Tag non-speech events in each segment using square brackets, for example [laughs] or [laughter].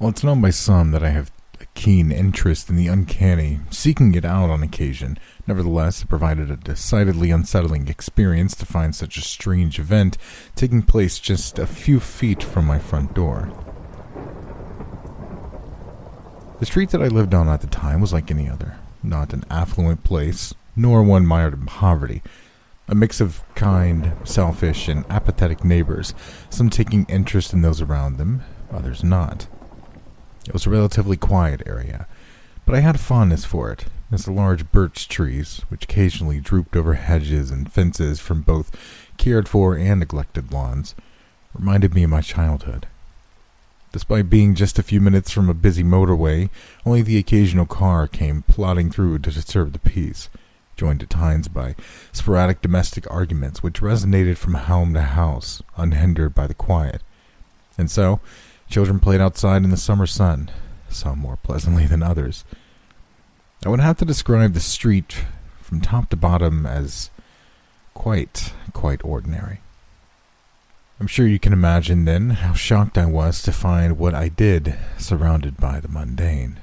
Well, it's known by some that I have a keen interest in the uncanny, seeking it out on occasion. Nevertheless, it provided a decidedly unsettling experience to find such a strange event taking place just a few feet from my front door. The street that I lived on at the time was like any other, not an affluent place, nor one mired in poverty. A mix of kind, selfish, and apathetic neighbors, some taking interest in those around them, others not. It was a relatively quiet area, but I had a fondness for it, as the large birch trees, which occasionally drooped over hedges and fences from both cared for and neglected lawns, reminded me of my childhood. Despite being just a few minutes from a busy motorway, only the occasional car came plodding through to disturb the peace, joined at times by sporadic domestic arguments which resonated from home to house, unhindered by the quiet. And so, Children played outside in the summer sun, some more pleasantly than others. I would have to describe the street from top to bottom as quite, quite ordinary. I'm sure you can imagine then how shocked I was to find what I did surrounded by the mundane.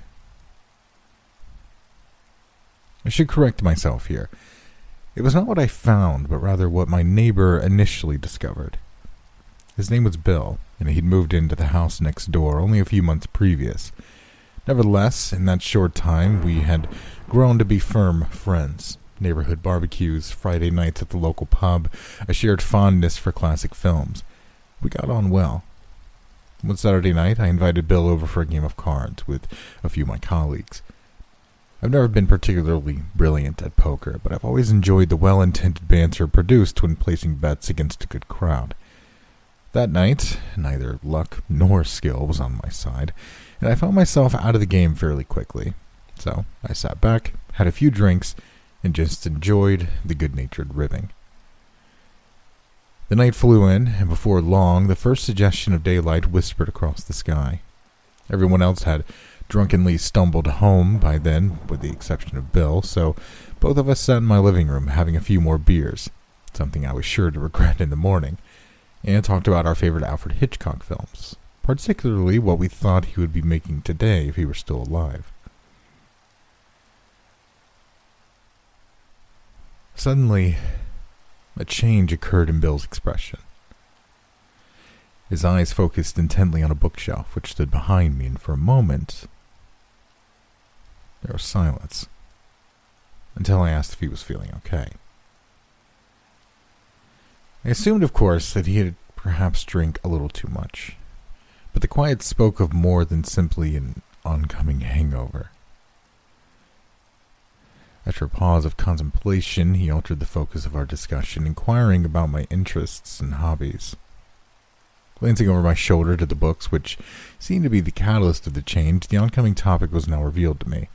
I should correct myself here. It was not what I found, but rather what my neighbor initially discovered. His name was Bill, and he'd moved into the house next door only a few months previous. Nevertheless, in that short time, we had grown to be firm friends. Neighborhood barbecues, Friday nights at the local pub, a shared fondness for classic films. We got on well. One Saturday night, I invited Bill over for a game of cards with a few of my colleagues. I've never been particularly brilliant at poker, but I've always enjoyed the well intended banter produced when placing bets against a good crowd. That night, neither luck nor skill was on my side, and I found myself out of the game fairly quickly. So I sat back, had a few drinks, and just enjoyed the good natured ribbing. The night flew in, and before long, the first suggestion of daylight whispered across the sky. Everyone else had drunkenly stumbled home by then, with the exception of Bill, so both of us sat in my living room having a few more beers, something I was sure to regret in the morning and talked about our favorite Alfred Hitchcock films, particularly what we thought he would be making today if he were still alive. Suddenly, a change occurred in Bill's expression. His eyes focused intently on a bookshelf which stood behind me, and for a moment, there was silence until I asked if he was feeling okay. I assumed, of course, that he had perhaps drank a little too much, but the quiet spoke of more than simply an oncoming hangover. After a pause of contemplation, he altered the focus of our discussion, inquiring about my interests and hobbies. Glancing over my shoulder to the books, which seemed to be the catalyst of the change, the oncoming topic was now revealed to me.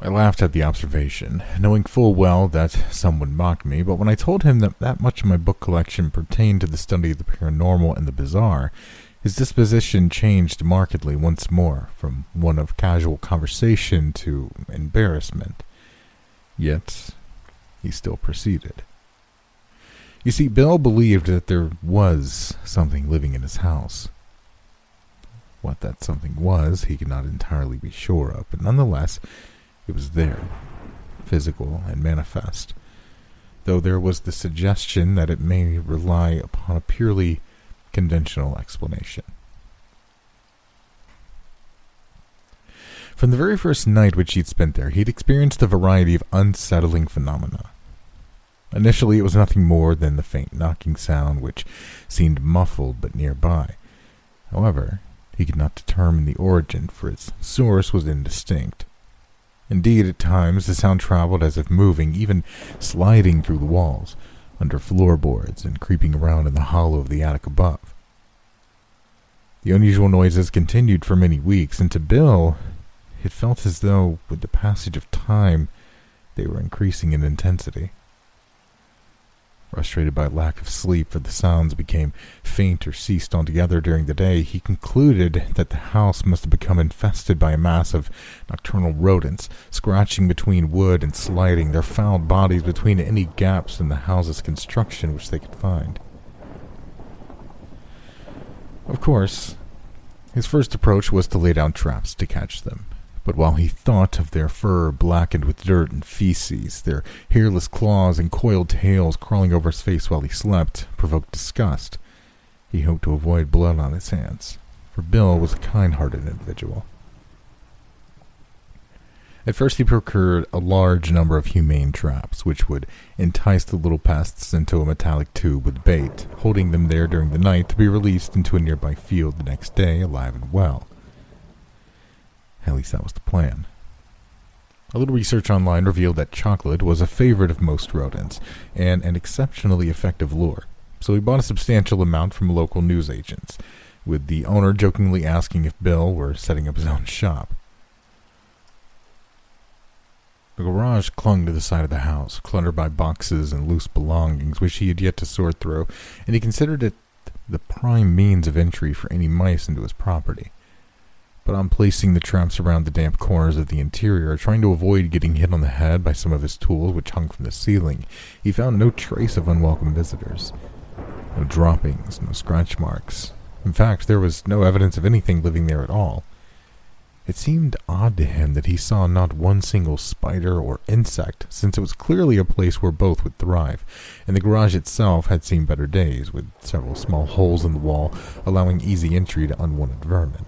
I laughed at the observation, knowing full well that some would mock me, but when I told him that that much of my book collection pertained to the study of the paranormal and the bizarre, his disposition changed markedly once more, from one of casual conversation to embarrassment. Yet, he still proceeded. You see, Bill believed that there was something living in his house. What that something was, he could not entirely be sure of, but nonetheless, it was there, physical and manifest, though there was the suggestion that it may rely upon a purely conventional explanation. From the very first night which he'd spent there, he'd experienced a variety of unsettling phenomena. Initially, it was nothing more than the faint knocking sound which seemed muffled but nearby. However, he could not determine the origin, for its source was indistinct. Indeed, at times the sound traveled as if moving, even sliding through the walls, under floorboards, and creeping around in the hollow of the attic above. The unusual noises continued for many weeks, and to Bill, it felt as though, with the passage of time, they were increasing in intensity. Frustrated by lack of sleep, for the sounds became faint or ceased altogether during the day, he concluded that the house must have become infested by a mass of nocturnal rodents, scratching between wood and sliding their foul bodies between any gaps in the house's construction which they could find. Of course, His first approach was to lay down traps to catch them. But while he thought of their fur blackened with dirt and feces, their hairless claws and coiled tails crawling over his face while he slept provoked disgust, he hoped to avoid blood on his hands, for Bill was a kind hearted individual. At first, he procured a large number of humane traps, which would entice the little pests into a metallic tube with bait, holding them there during the night to be released into a nearby field the next day, alive and well. At least that was the plan. A little research online revealed that chocolate was a favorite of most rodents and an exceptionally effective lure, so he bought a substantial amount from local newsagents, with the owner jokingly asking if Bill were setting up his own shop. The garage clung to the side of the house, cluttered by boxes and loose belongings which he had yet to sort through, and he considered it the prime means of entry for any mice into his property but on placing the traps around the damp corners of the interior, trying to avoid getting hit on the head by some of his tools which hung from the ceiling, he found no trace of unwelcome visitors. No droppings, no scratch marks. In fact, there was no evidence of anything living there at all. It seemed odd to him that he saw not one single spider or insect, since it was clearly a place where both would thrive, and the garage itself had seen better days, with several small holes in the wall allowing easy entry to unwanted vermin.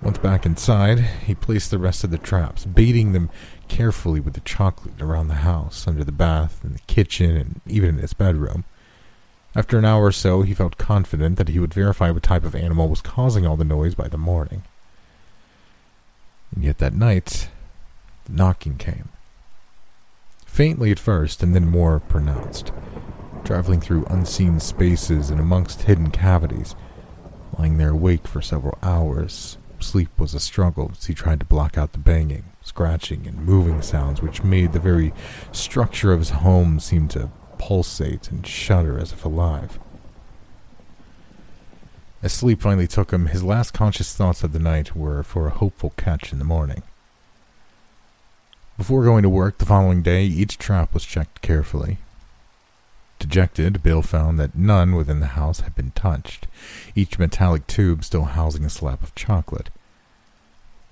Once back inside, he placed the rest of the traps, baiting them carefully with the chocolate around the house, under the bath, in the kitchen, and even in his bedroom. After an hour or so, he felt confident that he would verify what type of animal was causing all the noise by the morning. And yet that night, the knocking came. Faintly at first, and then more pronounced, traveling through unseen spaces and amongst hidden cavities, lying there awake for several hours, Sleep was a struggle as he tried to block out the banging, scratching, and moving sounds which made the very structure of his home seem to pulsate and shudder as if alive. As sleep finally took him, his last conscious thoughts of the night were for a hopeful catch in the morning. Before going to work the following day, each trap was checked carefully. Dejected, Bill found that none within the house had been touched, each metallic tube still housing a slab of chocolate.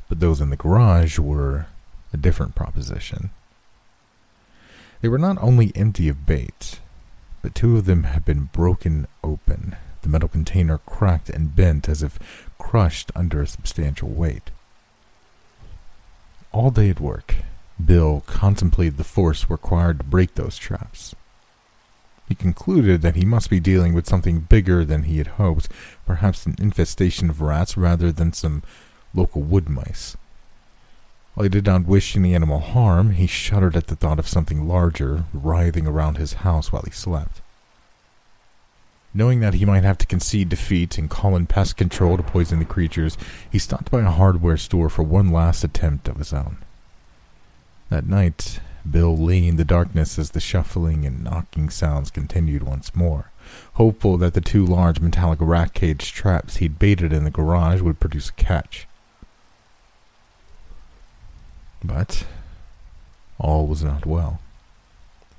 But those in the garage were a different proposition. They were not only empty of bait, but two of them had been broken open, the metal container cracked and bent as if crushed under a substantial weight. All day at work, Bill contemplated the force required to break those traps. He concluded that he must be dealing with something bigger than he had hoped, perhaps an infestation of rats rather than some local wood mice. While he did not wish any animal harm, he shuddered at the thought of something larger writhing around his house while he slept. Knowing that he might have to concede defeat and call in pest control to poison the creatures, he stopped by a hardware store for one last attempt of his own. That night, Bill lay in the darkness as the shuffling and knocking sounds continued once more, hopeful that the two large metallic rat cage traps he'd baited in the garage would produce a catch. But all was not well.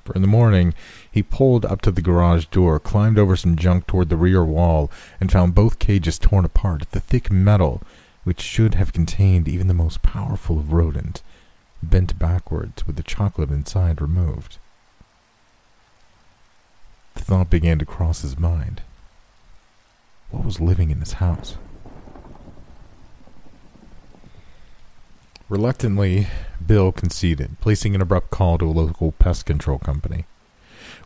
For in the morning, he pulled up to the garage door, climbed over some junk toward the rear wall, and found both cages torn apart. The thick metal, which should have contained even the most powerful of rodents, bent backwards with the chocolate inside removed. The thought began to cross his mind. What was living in this house? Reluctantly, Bill conceded, placing an abrupt call to a local pest control company.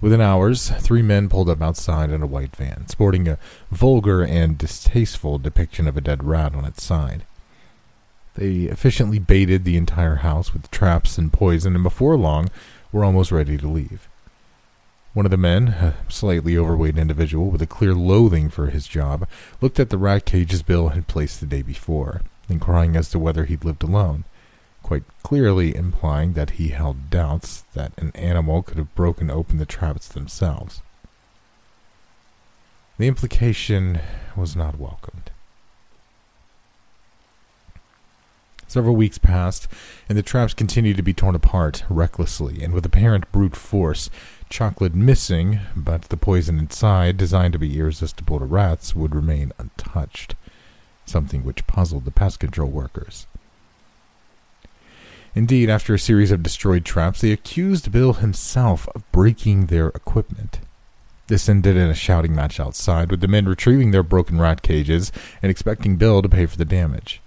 Within hours, three men pulled up outside in a white van, sporting a vulgar and distasteful depiction of a dead rat on its side. They efficiently baited the entire house with traps and poison, and before long were almost ready to leave. One of the men, a slightly overweight individual with a clear loathing for his job, looked at the rat cages Bill had placed the day before, inquiring as to whether he'd lived alone, quite clearly implying that he held doubts that an animal could have broken open the traps themselves. The implication was not welcomed. Several weeks passed, and the traps continued to be torn apart recklessly and with apparent brute force. Chocolate missing, but the poison inside, designed to be irresistible to rats, would remain untouched, something which puzzled the pest control workers. Indeed, after a series of destroyed traps, they accused Bill himself of breaking their equipment. This ended in a shouting match outside, with the men retrieving their broken rat cages and expecting Bill to pay for the damage.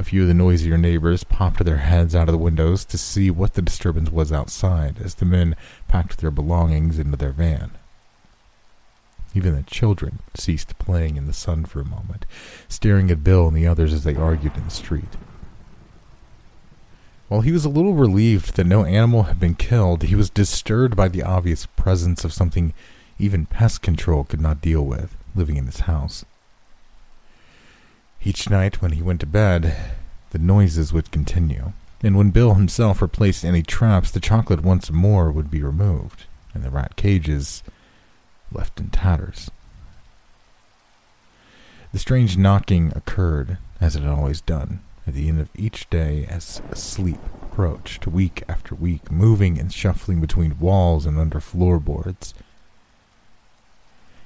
A few of the noisier neighbors popped their heads out of the windows to see what the disturbance was outside as the men packed their belongings into their van. Even the children ceased playing in the sun for a moment, staring at Bill and the others as they argued in the street. While he was a little relieved that no animal had been killed, he was disturbed by the obvious presence of something even pest control could not deal with living in his house. Each night when he went to bed, the noises would continue, and when Bill himself replaced any traps, the chocolate once more would be removed, and the rat cages left in tatters. The strange knocking occurred, as it had always done, at the end of each day as sleep approached, week after week, moving and shuffling between walls and under floorboards.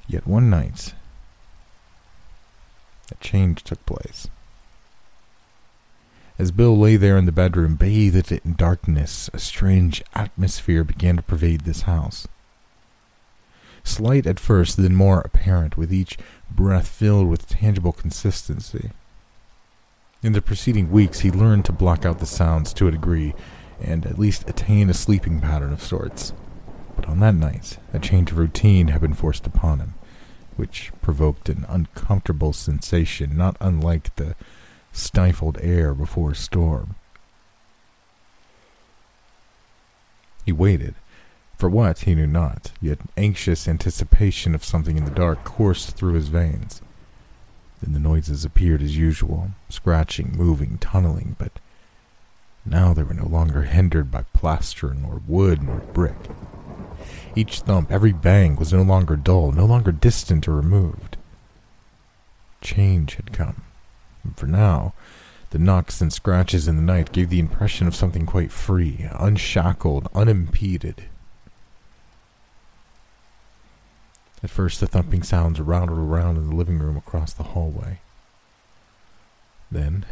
Yet one night, a change took place. As Bill lay there in the bedroom, bathed in darkness, a strange atmosphere began to pervade this house. Slight at first, then more apparent, with each breath filled with tangible consistency. In the preceding weeks, he learned to block out the sounds to a degree and at least attain a sleeping pattern of sorts. But on that night, a change of routine had been forced upon him which provoked an uncomfortable sensation not unlike the stifled air before a storm. He waited. For what, he knew not, yet anxious anticipation of something in the dark coursed through his veins. Then the noises appeared as usual, scratching, moving, tunneling, but now they were no longer hindered by plaster nor wood nor brick. Each thump, every bang was no longer dull, no longer distant or removed. Change had come. And for now, the knocks and scratches in the night gave the impression of something quite free, unshackled, unimpeded. At first, the thumping sounds rattled around in the living room across the hallway. Then,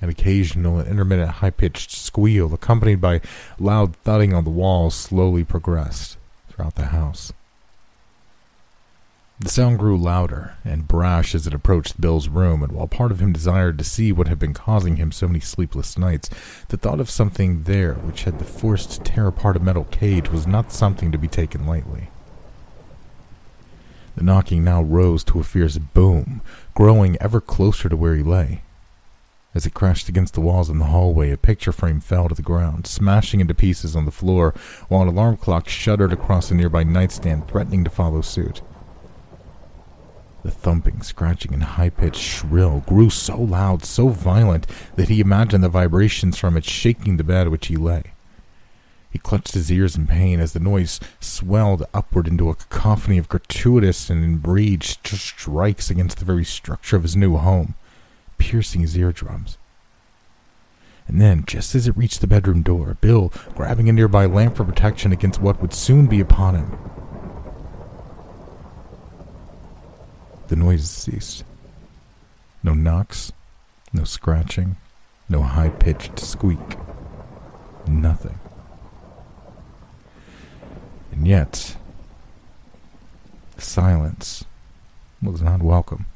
an occasional and intermittent high pitched squeal, accompanied by loud thudding on the walls, slowly progressed throughout the house. The sound grew louder and brash as it approached Bill's room, and while part of him desired to see what had been causing him so many sleepless nights, the thought of something there which had the force to tear apart a metal cage was not something to be taken lightly. The knocking now rose to a fierce boom, growing ever closer to where he lay. As it crashed against the walls in the hallway, a picture frame fell to the ground, smashing into pieces on the floor, while an alarm clock shuddered across a nearby nightstand, threatening to follow suit. The thumping, scratching, and high pitched shrill grew so loud, so violent, that he imagined the vibrations from it shaking the bed which he lay. He clutched his ears in pain as the noise swelled upward into a cacophony of gratuitous and enraged strikes against the very structure of his new home piercing his eardrums. And then, just as it reached the bedroom door, Bill, grabbing a nearby lamp for protection against what would soon be upon him, the noises ceased. No knocks, no scratching, no high pitched squeak. Nothing. And yet, silence was not welcome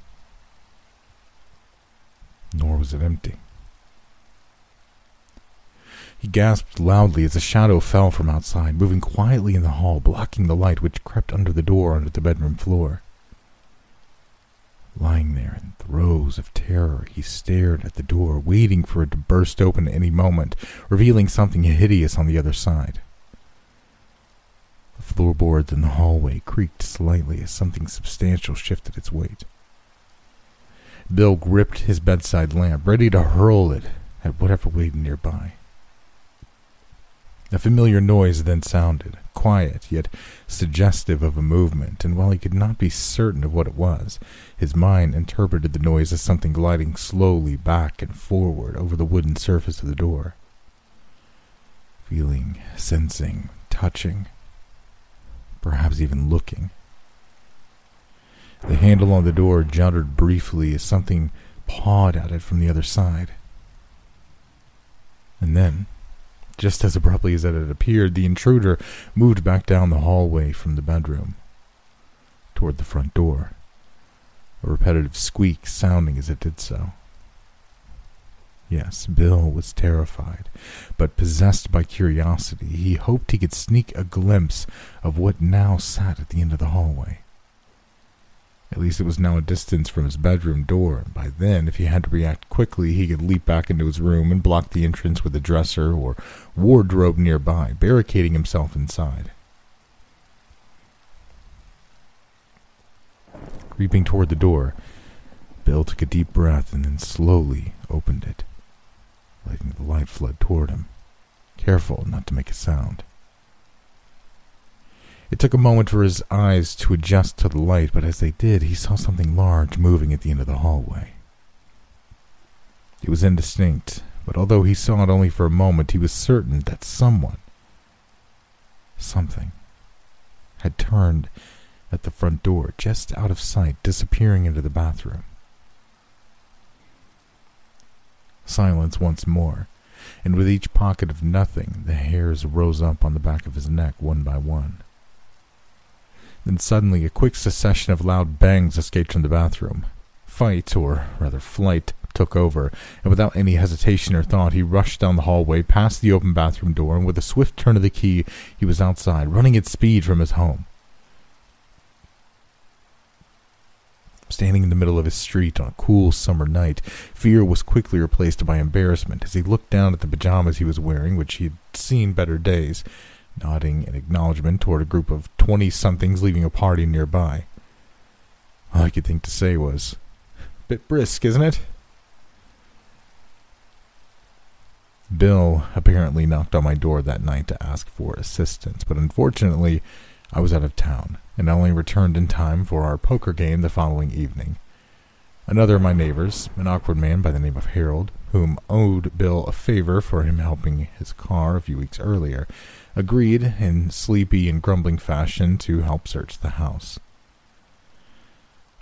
nor was it empty. He gasped loudly as a shadow fell from outside, moving quietly in the hall, blocking the light which crept under the door under the bedroom floor. Lying there in throes of terror, he stared at the door, waiting for it to burst open at any moment, revealing something hideous on the other side. The floorboards in the hallway creaked slightly as something substantial shifted its weight. Bill gripped his bedside lamp, ready to hurl it at whatever waited nearby. A familiar noise then sounded, quiet yet suggestive of a movement, and while he could not be certain of what it was, his mind interpreted the noise as something gliding slowly back and forward over the wooden surface of the door. Feeling, sensing, touching, perhaps even looking. The handle on the door jutted briefly as something pawed at it from the other side. And then, just as abruptly as it had appeared, the intruder moved back down the hallway from the bedroom toward the front door, a repetitive squeak sounding as it did so. Yes, Bill was terrified, but possessed by curiosity, he hoped he could sneak a glimpse of what now sat at the end of the hallway. At least it was now a distance from his bedroom door, and by then, if he had to react quickly, he could leap back into his room and block the entrance with a dresser or wardrobe nearby, barricading himself inside. Creeping toward the door, Bill took a deep breath and then slowly opened it, letting the light flood toward him, careful not to make a sound. It took a moment for his eyes to adjust to the light, but as they did, he saw something large moving at the end of the hallway. It was indistinct, but although he saw it only for a moment, he was certain that someone, something, had turned at the front door, just out of sight, disappearing into the bathroom. Silence once more, and with each pocket of nothing, the hairs rose up on the back of his neck one by one. Then suddenly a quick succession of loud bangs escaped from the bathroom. Fight, or rather flight, took over, and without any hesitation or thought, he rushed down the hallway, past the open bathroom door, and with a swift turn of the key, he was outside, running at speed from his home. Standing in the middle of his street on a cool summer night, fear was quickly replaced by embarrassment as he looked down at the pajamas he was wearing, which he had seen better days nodding in acknowledgement toward a group of twenty somethings leaving a party nearby. All I could think to say was, Bit brisk, isn't it? Bill apparently knocked on my door that night to ask for assistance, but unfortunately, I was out of town and only returned in time for our poker game the following evening. Another of my neighbors, an awkward man by the name of Harold, whom owed Bill a favor for him helping his car a few weeks earlier, agreed in sleepy and grumbling fashion to help search the house.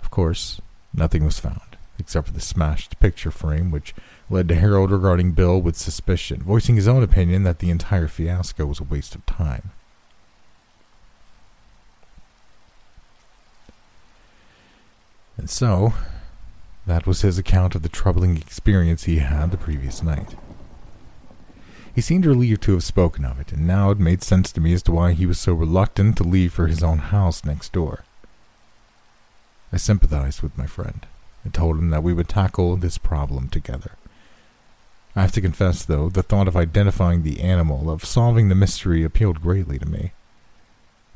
Of course, nothing was found, except for the smashed picture frame, which led to Harold regarding Bill with suspicion, voicing his own opinion that the entire fiasco was a waste of time. And so, that was his account of the troubling experience he had the previous night. He seemed relieved to have spoken of it, and now it made sense to me as to why he was so reluctant to leave for his own house next door. I sympathized with my friend and told him that we would tackle this problem together. I have to confess, though, the thought of identifying the animal, of solving the mystery, appealed greatly to me.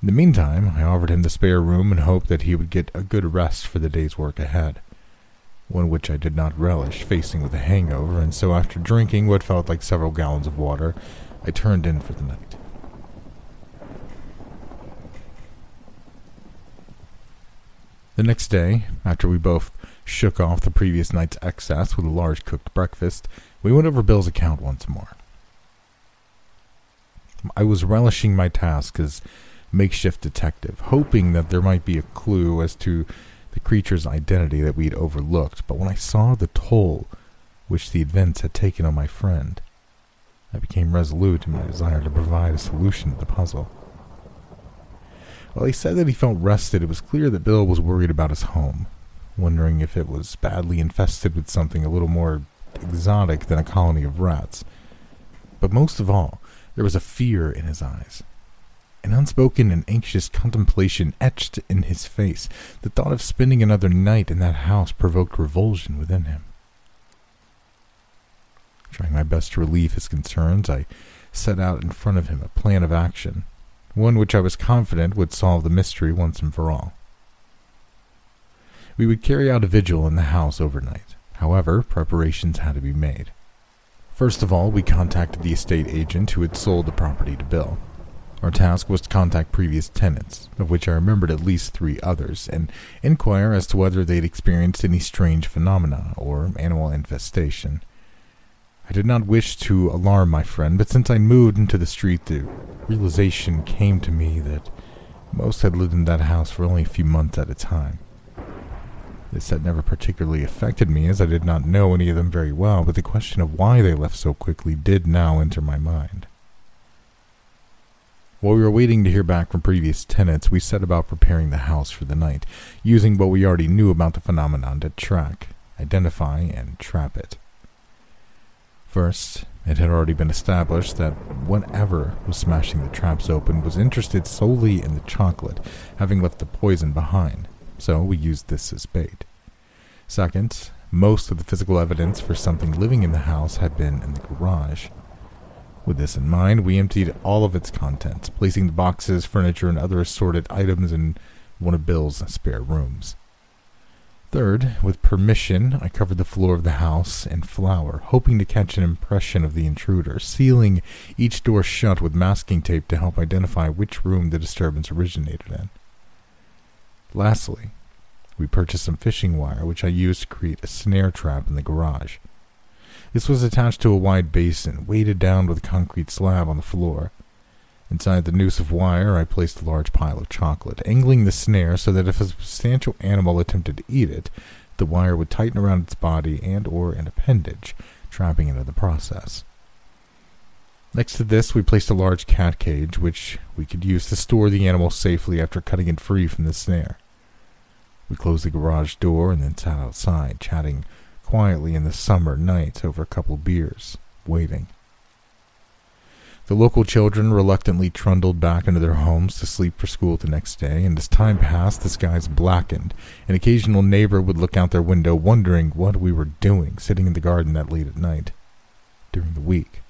In the meantime, I offered him the spare room and hoped that he would get a good rest for the day's work ahead one which I did not relish facing with a hangover, and so after drinking what felt like several gallons of water, I turned in for the night. The next day, after we both shook off the previous night's excess with a large cooked breakfast, we went over Bill's account once more. I was relishing my task as makeshift detective, hoping that there might be a clue as to the creature's identity that we'd overlooked, but when I saw the toll which the events had taken on my friend, I became resolute in my desire to provide a solution to the puzzle. While he said that he felt rested, it was clear that Bill was worried about his home, wondering if it was badly infested with something a little more exotic than a colony of rats. But most of all, there was a fear in his eyes, an unspoken and anxious contemplation etched in his face. The thought of spending another night in that house provoked revulsion within him. Trying my best to relieve his concerns, I set out in front of him a plan of action, one which I was confident would solve the mystery once and for all. We would carry out a vigil in the house overnight. However, preparations had to be made. First of all, we contacted the estate agent who had sold the property to Bill. Our task was to contact previous tenants, of which I remembered at least three others, and inquire as to whether they'd experienced any strange phenomena or animal infestation. I did not wish to alarm my friend, but since I moved into the street, the realization came to me that most had lived in that house for only a few months at a time. This had never particularly affected me, as I did not know any of them very well, but the question of why they left so quickly did now enter my mind. While we were waiting to hear back from previous tenants, we set about preparing the house for the night, using what we already knew about the phenomenon to track, identify, and trap it. First, it had already been established that whatever was smashing the traps open was interested solely in the chocolate, having left the poison behind, so we used this as bait. Second, most of the physical evidence for something living in the house had been in the garage. With this in mind, we emptied all of its contents, placing the boxes, furniture, and other assorted items in one of Bill's spare rooms. Third, with permission, I covered the floor of the house in flour, hoping to catch an impression of the intruder, sealing each door shut with masking tape to help identify which room the disturbance originated in. Lastly, we purchased some fishing wire, which I used to create a snare trap in the garage. This was attached to a wide basin, weighted down with a concrete slab on the floor. Inside the noose of wire, I placed a large pile of chocolate, angling the snare so that if a substantial animal attempted to eat it, the wire would tighten around its body and or an appendage, trapping it in the process. Next to this, we placed a large cat cage, which we could use to store the animal safely after cutting it free from the snare. We closed the garage door and then sat outside, chatting quietly in the summer night over a couple beers, waiting. The local children reluctantly trundled back into their homes to sleep for school the next day, and as time passed, the skies blackened. An occasional neighbor would look out their window, wondering what we were doing, sitting in the garden that late at night, during the week.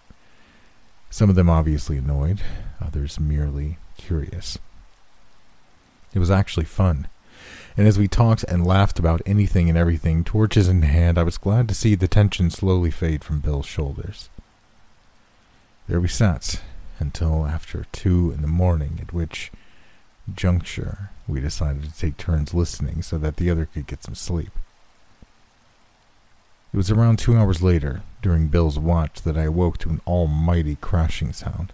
Some of them obviously annoyed, others merely curious. It was actually fun. And as we talked and laughed about anything and everything, torches in hand, I was glad to see the tension slowly fade from Bill's shoulders. There we sat until after two in the morning, at which juncture we decided to take turns listening so that the other could get some sleep. It was around two hours later, during Bill's watch, that I awoke to an almighty crashing sound.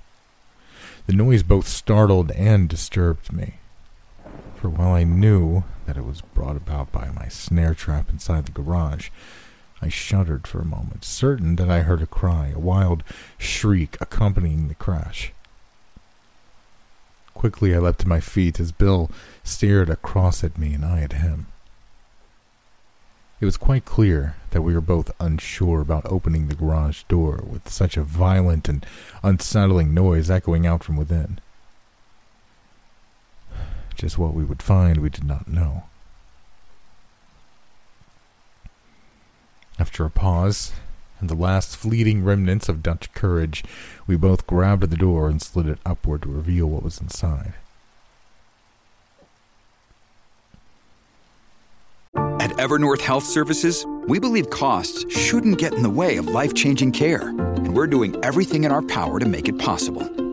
The noise both startled and disturbed me, for while I knew that it was brought about by my snare trap inside the garage, I shuddered for a moment, certain that I heard a cry, a wild shriek accompanying the crash. Quickly I leapt to my feet as Bill stared across at me and I at him. It was quite clear that we were both unsure about opening the garage door with such a violent and unsettling noise echoing out from within. Just what we would find we did not know. After a pause, and the last fleeting remnants of Dutch courage, we both grabbed the door and slid it upward to reveal what was inside. At Evernorth Health Services, we believe costs shouldn't get in the way of life changing care, and we're doing everything in our power to make it possible.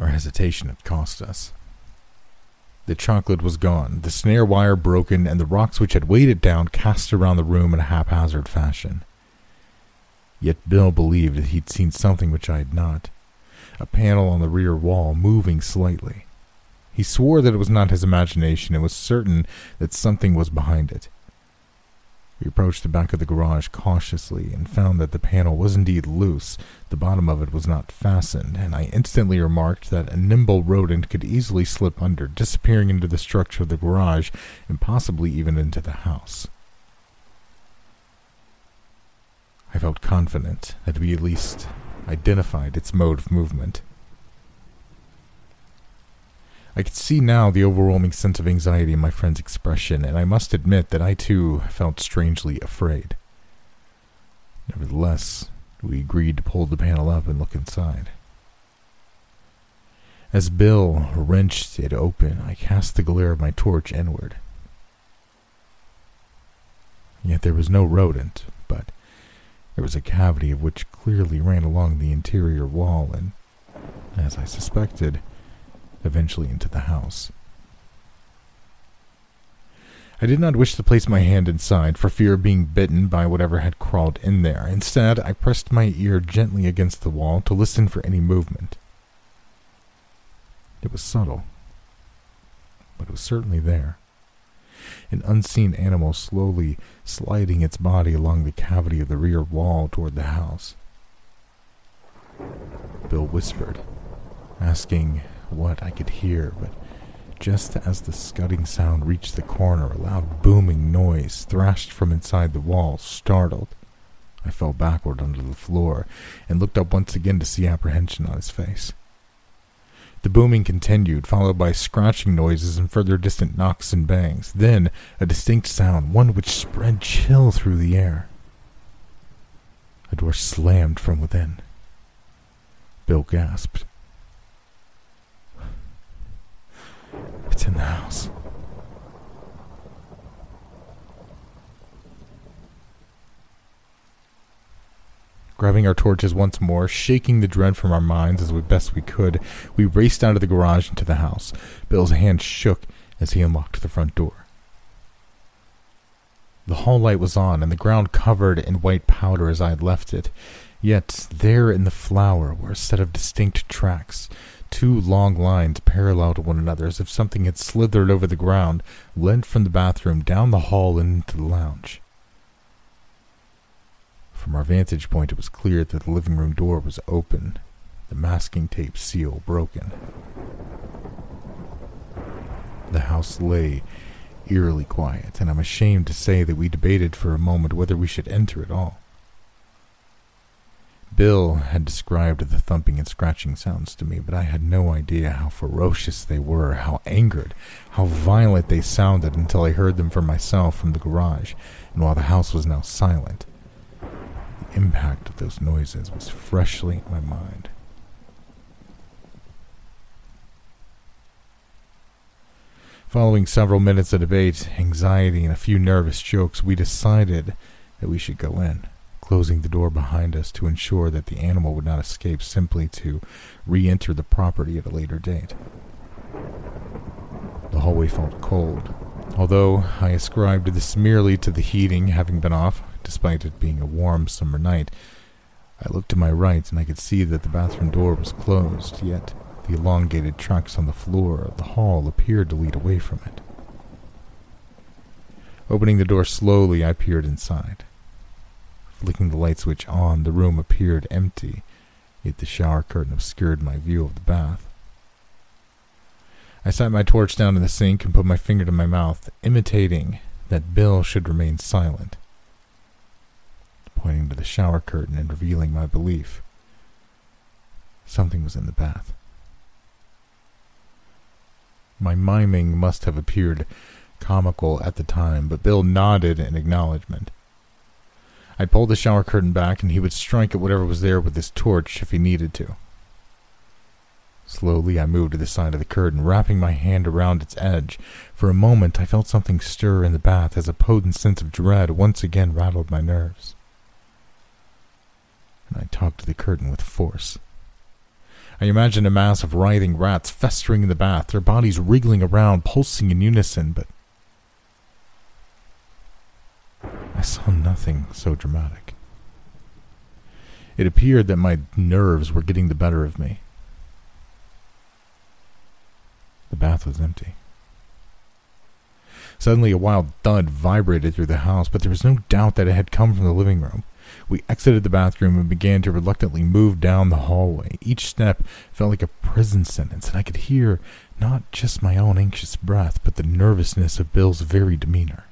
Our hesitation had cost us. The chocolate was gone, the snare wire broken, and the rocks which had weighed it down cast around the room in a haphazard fashion. Yet Bill believed that he'd seen something which I had not a panel on the rear wall moving slightly. He swore that it was not his imagination and was certain that something was behind it. We approached the back of the garage cautiously and found that the panel was indeed loose. The bottom of it was not fastened, and I instantly remarked that a nimble rodent could easily slip under, disappearing into the structure of the garage and possibly even into the house. I felt confident that we at least identified its mode of movement. I could see now the overwhelming sense of anxiety in my friend's expression, and I must admit that I too felt strangely afraid. Nevertheless, we agreed to pull the panel up and look inside. As Bill wrenched it open, I cast the glare of my torch inward. Yet there was no rodent, but there was a cavity of which clearly ran along the interior wall, and, as I suspected, eventually into the house. I did not wish to place my hand inside for fear of being bitten by whatever had crawled in there. Instead, I pressed my ear gently against the wall to listen for any movement. It was subtle, but it was certainly there. An unseen animal slowly sliding its body along the cavity of the rear wall toward the house. Bill whispered, asking what I could hear, but just as the scudding sound reached the corner, a loud booming noise thrashed from inside the wall, startled. I fell backward onto the floor and looked up once again to see apprehension on his face. The booming continued, followed by scratching noises and further distant knocks and bangs. Then a distinct sound, one which spread chill through the air. A door slammed from within. Bill gasped. It's in the house. Grabbing our torches once more, shaking the dread from our minds as best we could, we raced out of the garage into the house. Bill's hand shook as he unlocked the front door. The hall light was on, and the ground covered in white powder as I had left it. Yet there in the flour were a set of distinct tracks, two long lines parallel to one another as if something had slithered over the ground, led from the bathroom down the hall and into the lounge. From our vantage point, it was clear that the living room door was open, the masking tape seal broken. The house lay eerily quiet, and I'm ashamed to say that we debated for a moment whether we should enter at all. Bill had described the thumping and scratching sounds to me, but I had no idea how ferocious they were, how angered, how violent they sounded until I heard them for myself from the garage, and while the house was now silent, the impact of those noises was freshly in my mind. Following several minutes of debate, anxiety, and a few nervous jokes, we decided that we should go in closing the door behind us to ensure that the animal would not escape simply to re enter the property at a later date. The hallway felt cold, although I ascribed this merely to the heating having been off, despite it being a warm summer night. I looked to my right and I could see that the bathroom door was closed, yet the elongated tracks on the floor of the hall appeared to lead away from it. Opening the door slowly, I peered inside. Flicking the light switch on, the room appeared empty, yet the shower curtain obscured my view of the bath. I set my torch down in the sink and put my finger to my mouth, imitating that Bill should remain silent, pointing to the shower curtain and revealing my belief. Something was in the bath. My miming must have appeared comical at the time, but Bill nodded in acknowledgement. I'd pull the shower curtain back and he would strike at whatever was there with his torch if he needed to. Slowly, I moved to the side of the curtain, wrapping my hand around its edge. For a moment, I felt something stir in the bath as a potent sense of dread once again rattled my nerves. And I tugged the curtain with force. I imagined a mass of writhing rats festering in the bath, their bodies wriggling around, pulsing in unison, but I saw nothing so dramatic. It appeared that my nerves were getting the better of me. The bath was empty. Suddenly, a wild thud vibrated through the house, but there was no doubt that it had come from the living room. We exited the bathroom and began to reluctantly move down the hallway. Each step felt like a prison sentence, and I could hear not just my own anxious breath, but the nervousness of Bill's very demeanor.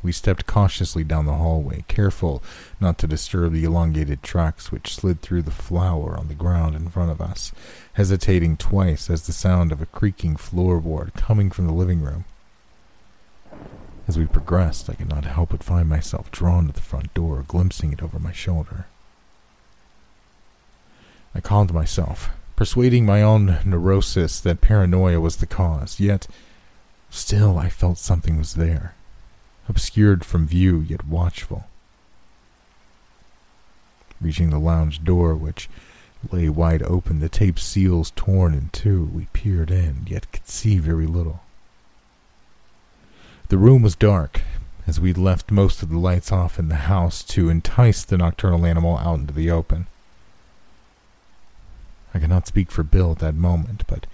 We stepped cautiously down the hallway, careful not to disturb the elongated tracks which slid through the flour on the ground in front of us, hesitating twice as the sound of a creaking floorboard coming from the living room. As we progressed, I could not help but find myself drawn to the front door, glimpsing it over my shoulder. I calmed myself, persuading my own neurosis that paranoia was the cause, yet still I felt something was there obscured from view yet watchful. Reaching the lounge door, which lay wide open, the tape seals torn in two, we peered in, yet could see very little. The room was dark, as we'd left most of the lights off in the house to entice the nocturnal animal out into the open. I cannot speak for Bill at that moment, but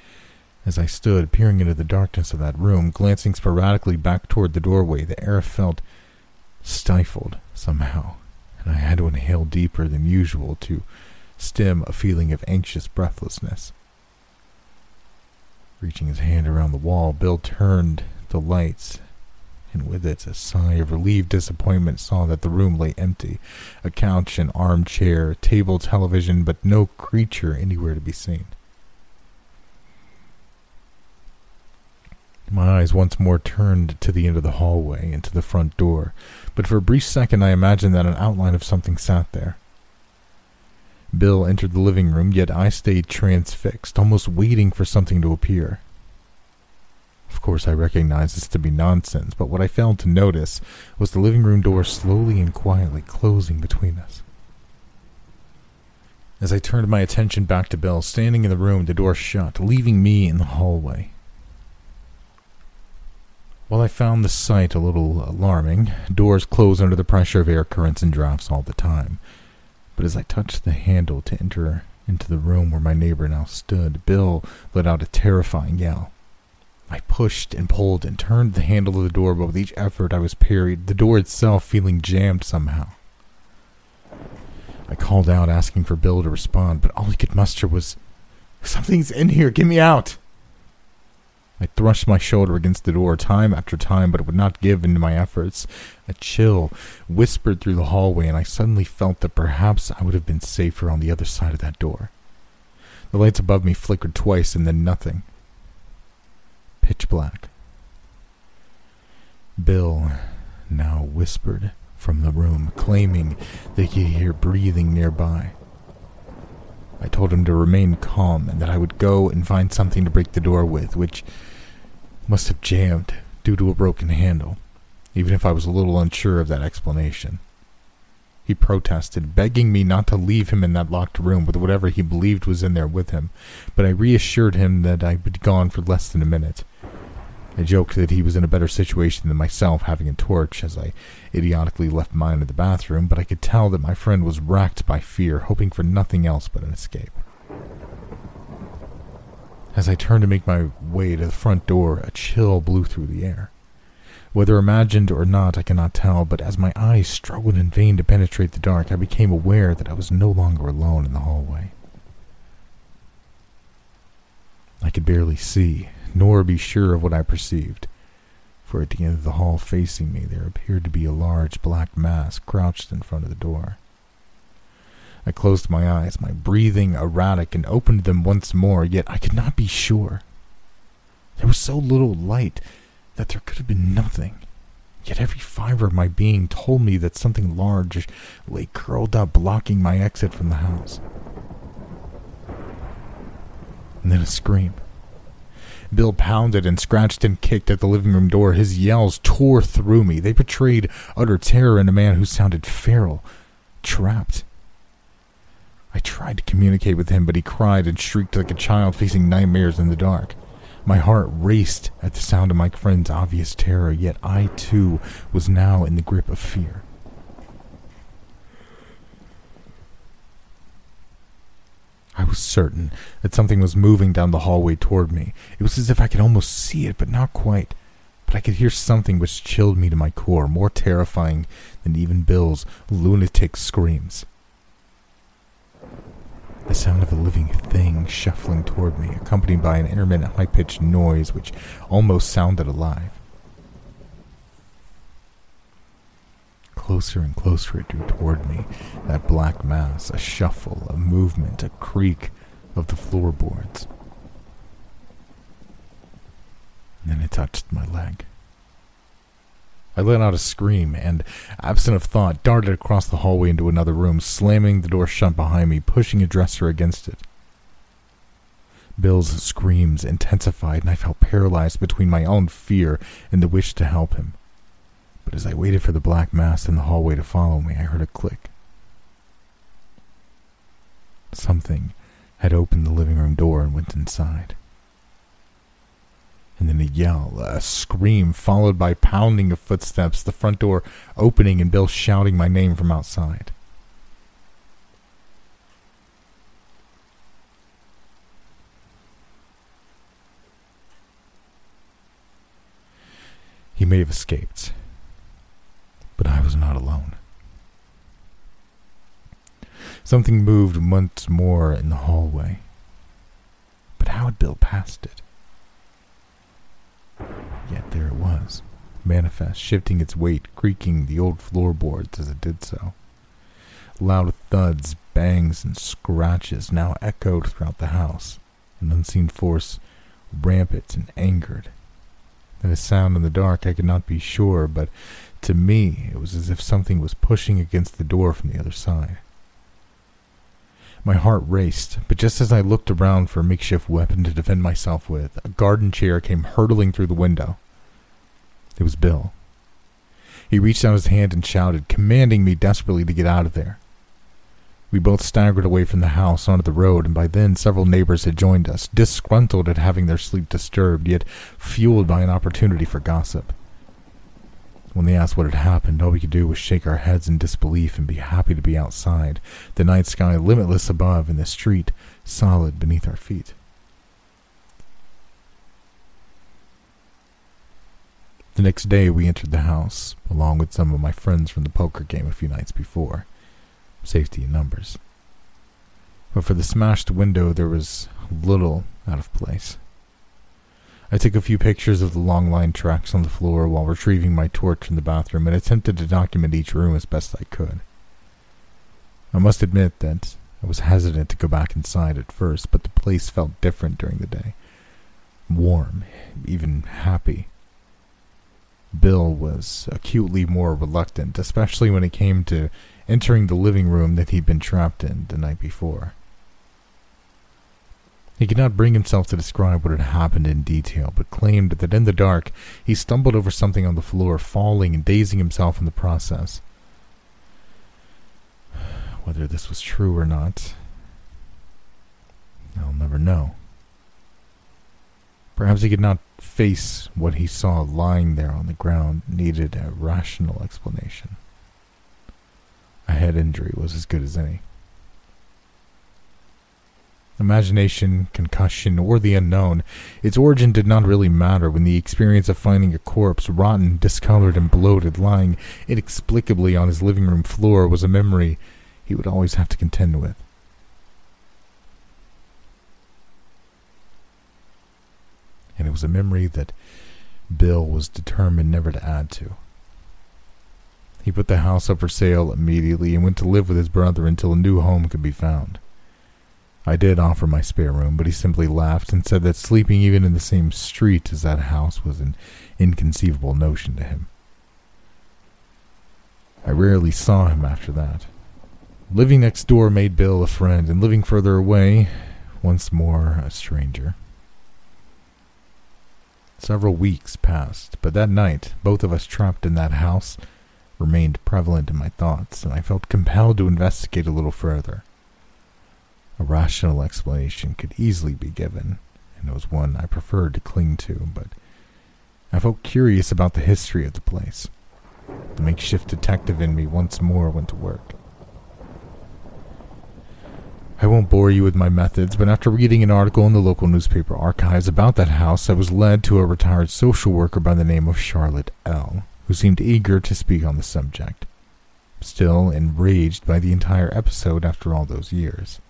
as I stood peering into the darkness of that room, glancing sporadically back toward the doorway, the air felt stifled somehow, and I had to inhale deeper than usual to stem a feeling of anxious breathlessness. Reaching his hand around the wall, Bill turned the lights, and with it a sigh of relieved disappointment saw that the room lay empty a couch, an armchair, table, television, but no creature anywhere to be seen. My eyes once more turned to the end of the hallway and to the front door, but for a brief second I imagined that an outline of something sat there. Bill entered the living room, yet I stayed transfixed, almost waiting for something to appear. Of course, I recognized this to be nonsense, but what I failed to notice was the living room door slowly and quietly closing between us. As I turned my attention back to Bill, standing in the room, the door shut, leaving me in the hallway. While I found the sight a little alarming, doors close under the pressure of air currents and drafts all the time. But as I touched the handle to enter into the room where my neighbor now stood, Bill let out a terrifying yell. I pushed and pulled and turned the handle of the door, but with each effort I was parried, the door itself feeling jammed somehow. I called out, asking for Bill to respond, but all he could muster was, Something's in here, get me out! I thrust my shoulder against the door time after time, but it would not give in to my efforts. A chill whispered through the hallway, and I suddenly felt that perhaps I would have been safer on the other side of that door. The lights above me flickered twice, and then nothing. Pitch black. Bill now whispered from the room, claiming that he could hear breathing nearby. I told him to remain calm and that I would go and find something to break the door with, which must have jammed due to a broken handle, even if I was a little unsure of that explanation. He protested, begging me not to leave him in that locked room with whatever he believed was in there with him, but I reassured him that I'd been gone for less than a minute. I joked that he was in a better situation than myself having a torch, as I idiotically left mine in the bathroom, but I could tell that my friend was racked by fear, hoping for nothing else but an escape. As I turned to make my way to the front door, a chill blew through the air. Whether imagined or not, I cannot tell, but as my eyes struggled in vain to penetrate the dark, I became aware that I was no longer alone in the hallway. I could barely see, nor be sure of what I perceived, for at the end of the hall facing me there appeared to be a large black mass crouched in front of the door. I closed my eyes, my breathing erratic, and opened them once more, yet I could not be sure. There was so little light that there could have been nothing. Yet every fiber of my being told me that something large lay curled up, blocking my exit from the house. And then a scream. Bill pounded and scratched and kicked at the living room door. His yells tore through me. They betrayed utter terror in a man who sounded feral, trapped. I tried to communicate with him, but he cried and shrieked like a child facing nightmares in the dark. My heart raced at the sound of my friend's obvious terror, yet I too was now in the grip of fear. I was certain that something was moving down the hallway toward me. It was as if I could almost see it, but not quite. But I could hear something which chilled me to my core, more terrifying than even Bill's lunatic screams. The sound of a living thing shuffling toward me, accompanied by an intermittent high pitched noise which almost sounded alive. Closer and closer it drew toward me, that black mass, a shuffle, a movement, a creak of the floorboards. And then it touched my leg. I let out a scream and, absent of thought, darted across the hallway into another room, slamming the door shut behind me, pushing a dresser against it. Bill's screams intensified, and I felt paralyzed between my own fear and the wish to help him. But as I waited for the black mass in the hallway to follow me, I heard a click. Something had opened the living room door and went inside. And then a yell, a scream, followed by pounding of footsteps, the front door opening, and Bill shouting my name from outside. He may have escaped but I was not alone. Something moved once more in the hallway. But how had Bill passed it? Yet there it was, manifest, shifting its weight, creaking the old floorboards as it did so. Loud thuds, bangs, and scratches now echoed throughout the house, an unseen force rampant and angered. And a sound in the dark I could not be sure, but to me, it was as if something was pushing against the door from the other side. My heart raced, but just as I looked around for a makeshift weapon to defend myself with, a garden chair came hurtling through the window. It was Bill. He reached out his hand and shouted, commanding me desperately to get out of there. We both staggered away from the house onto the road, and by then several neighbors had joined us, disgruntled at having their sleep disturbed, yet fueled by an opportunity for gossip. When they asked what had happened, all we could do was shake our heads in disbelief and be happy to be outside, the night sky limitless above and the street solid beneath our feet. The next day, we entered the house, along with some of my friends from the poker game a few nights before. Safety in numbers. But for the smashed window, there was little out of place. I took a few pictures of the long line tracks on the floor while retrieving my torch from the bathroom and attempted to document each room as best I could. I must admit that I was hesitant to go back inside at first, but the place felt different during the day. Warm, even happy. Bill was acutely more reluctant, especially when it came to entering the living room that he'd been trapped in the night before. He could not bring himself to describe what had happened in detail, but claimed that in the dark he stumbled over something on the floor, falling and dazing himself in the process. Whether this was true or not, I'll never know. Perhaps he could not face what he saw lying there on the ground, needed a rational explanation. A head injury was as good as any. Imagination, concussion, or the unknown, its origin did not really matter when the experience of finding a corpse, rotten, discolored, and bloated, lying inexplicably on his living room floor was a memory he would always have to contend with. And it was a memory that Bill was determined never to add to. He put the house up for sale immediately and went to live with his brother until a new home could be found. I did offer my spare room, but he simply laughed and said that sleeping even in the same street as that house was an inconceivable notion to him. I rarely saw him after that. Living next door made Bill a friend, and living further away, once more a stranger. Several weeks passed, but that night, both of us trapped in that house remained prevalent in my thoughts, and I felt compelled to investigate a little further. A rational explanation could easily be given, and it was one I preferred to cling to, but I felt curious about the history of the place. The makeshift detective in me once more went to work. I won't bore you with my methods, but after reading an article in the local newspaper archives about that house, I was led to a retired social worker by the name of Charlotte L., who seemed eager to speak on the subject, still enraged by the entire episode after all those years.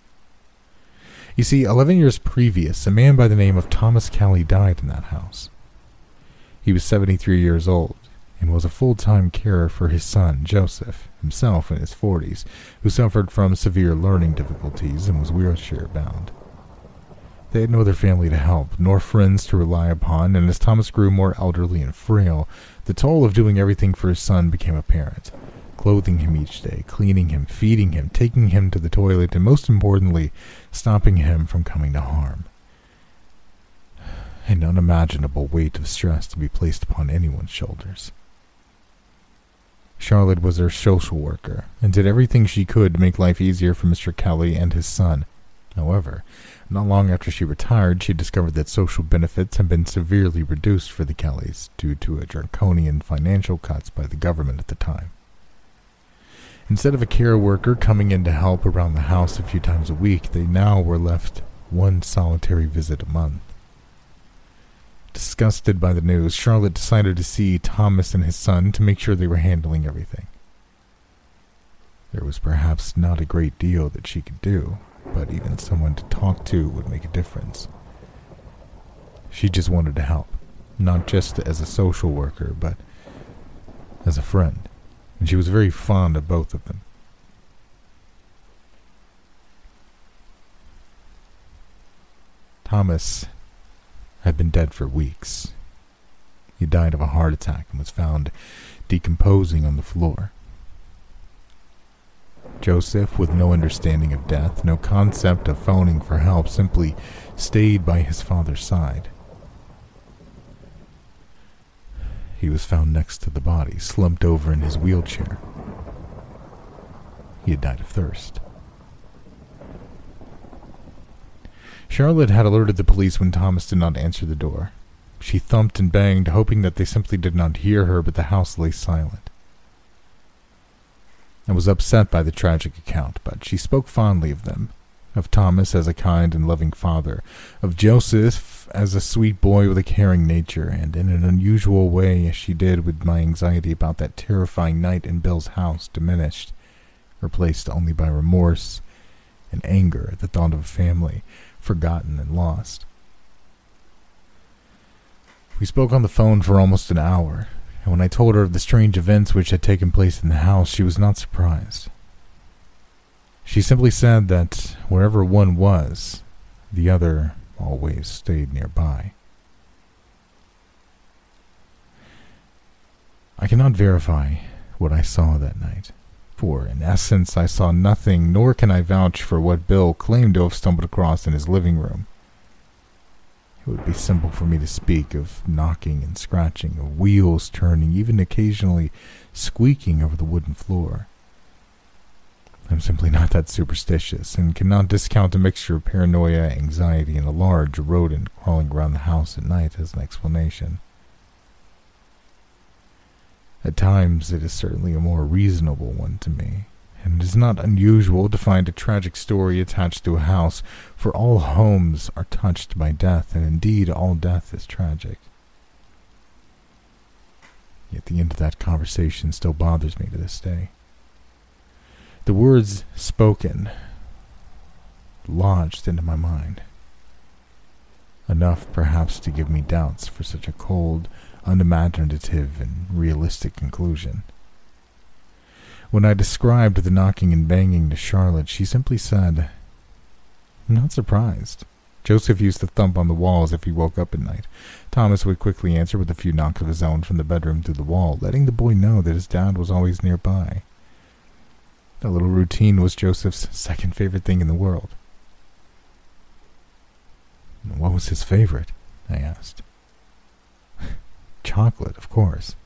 You see, 11 years previous, a man by the name of Thomas Kelly died in that house. He was 73 years old and was a full time carer for his son, Joseph, himself in his 40s, who suffered from severe learning difficulties and was wheelchair bound. They had no other family to help, nor friends to rely upon, and as Thomas grew more elderly and frail, the toll of doing everything for his son became apparent. Clothing him each day, cleaning him, feeding him, taking him to the toilet, and most importantly, stopping him from coming to harm. An unimaginable weight of stress to be placed upon anyone's shoulders. Charlotte was their social worker and did everything she could to make life easier for Mr. Kelly and his son. However, not long after she retired, she discovered that social benefits had been severely reduced for the Kellys due to draconian financial cuts by the government at the time. Instead of a care worker coming in to help around the house a few times a week, they now were left one solitary visit a month. Disgusted by the news, Charlotte decided to see Thomas and his son to make sure they were handling everything. There was perhaps not a great deal that she could do, but even someone to talk to would make a difference. She just wanted to help, not just as a social worker, but as a friend, and she was very fond of both of them. Thomas had been dead for weeks. He died of a heart attack and was found decomposing on the floor. Joseph, with no understanding of death, no concept of phoning for help, simply stayed by his father's side. He was found next to the body, slumped over in his wheelchair. He had died of thirst. Charlotte had alerted the police when Thomas did not answer the door. She thumped and banged, hoping that they simply did not hear her, but the house lay silent. I was upset by the tragic account, but she spoke fondly of them, of Thomas as a kind and loving father, of Joseph as a sweet boy with a caring nature, and in an unusual way as she did with my anxiety about that terrifying night in Bill's house diminished, replaced only by remorse and anger at the thought of a family forgotten and lost. We spoke on the phone for almost an hour, and when I told her of the strange events which had taken place in the house, she was not surprised. She simply said that wherever one was, the other always stayed nearby. I cannot verify what I saw that night for in essence I saw nothing, nor can I vouch for what Bill claimed to have stumbled across in his living room. It would be simple for me to speak of knocking and scratching, of wheels turning, even occasionally squeaking over the wooden floor. I'm simply not that superstitious, and cannot discount a mixture of paranoia, anxiety, and a large rodent crawling around the house at night as an explanation. At times, it is certainly a more reasonable one to me, and it is not unusual to find a tragic story attached to a house, for all homes are touched by death, and indeed all death is tragic. Yet the end of that conversation still bothers me to this day. The words spoken lodged into my mind. Enough, perhaps, to give me doubts for such a cold, unimaginative and realistic conclusion. When I described the knocking and banging to Charlotte, she simply said, I'm not surprised. Joseph used to thump on the walls if he woke up at night. Thomas would quickly answer with a few knocks of his own from the bedroom through the wall, letting the boy know that his dad was always nearby. That little routine was Joseph's second favorite thing in the world. What was his favorite? I asked [laughs] chocolate, of course.